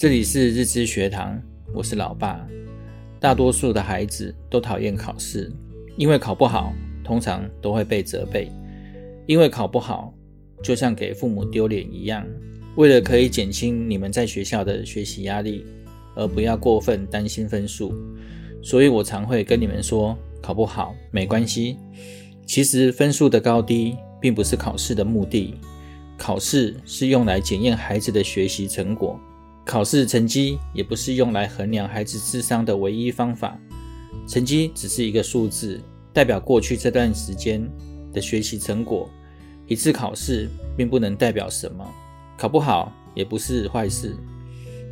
这里是日知学堂，我是老爸。大多数的孩子都讨厌考试，因为考不好，通常都会被责备。因为考不好，就像给父母丢脸一样。为了可以减轻你们在学校的学习压力，而不要过分担心分数，所以我常会跟你们说。考不好没关系，其实分数的高低并不是考试的目的，考试是用来检验孩子的学习成果，考试成绩也不是用来衡量孩子智商的唯一方法，成绩只是一个数字，代表过去这段时间的学习成果。一次考试并不能代表什么，考不好也不是坏事，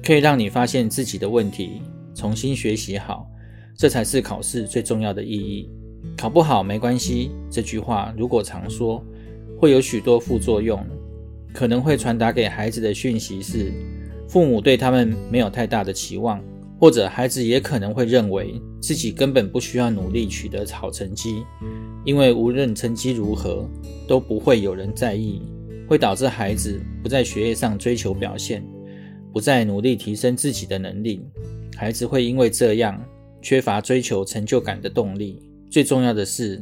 可以让你发现自己的问题，重新学习好。这才是考试最重要的意义。考不好没关系，这句话如果常说，会有许多副作用。可能会传达给孩子的讯息是，父母对他们没有太大的期望，或者孩子也可能会认为自己根本不需要努力取得好成绩，因为无论成绩如何，都不会有人在意，会导致孩子不在学业上追求表现，不再努力提升自己的能力。孩子会因为这样。缺乏追求成就感的动力，最重要的是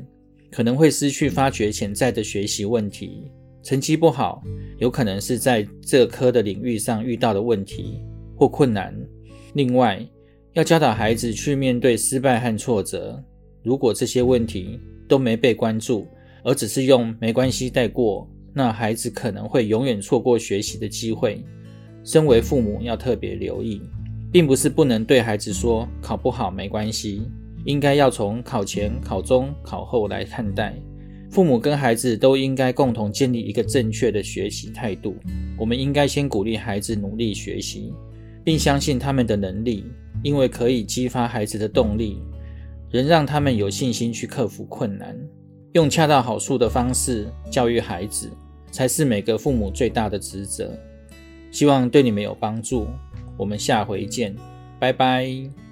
可能会失去发掘潜在的学习问题。成绩不好，有可能是在这科的领域上遇到的问题或困难。另外，要教导孩子去面对失败和挫折。如果这些问题都没被关注，而只是用没关系带过，那孩子可能会永远错过学习的机会。身为父母，要特别留意。并不是不能对孩子说考不好没关系，应该要从考前、考中、考后来看待。父母跟孩子都应该共同建立一个正确的学习态度。我们应该先鼓励孩子努力学习，并相信他们的能力，因为可以激发孩子的动力，仍让他们有信心去克服困难。用恰到好处的方式教育孩子，才是每个父母最大的职责。希望对你们有帮助。我们下回见，拜拜。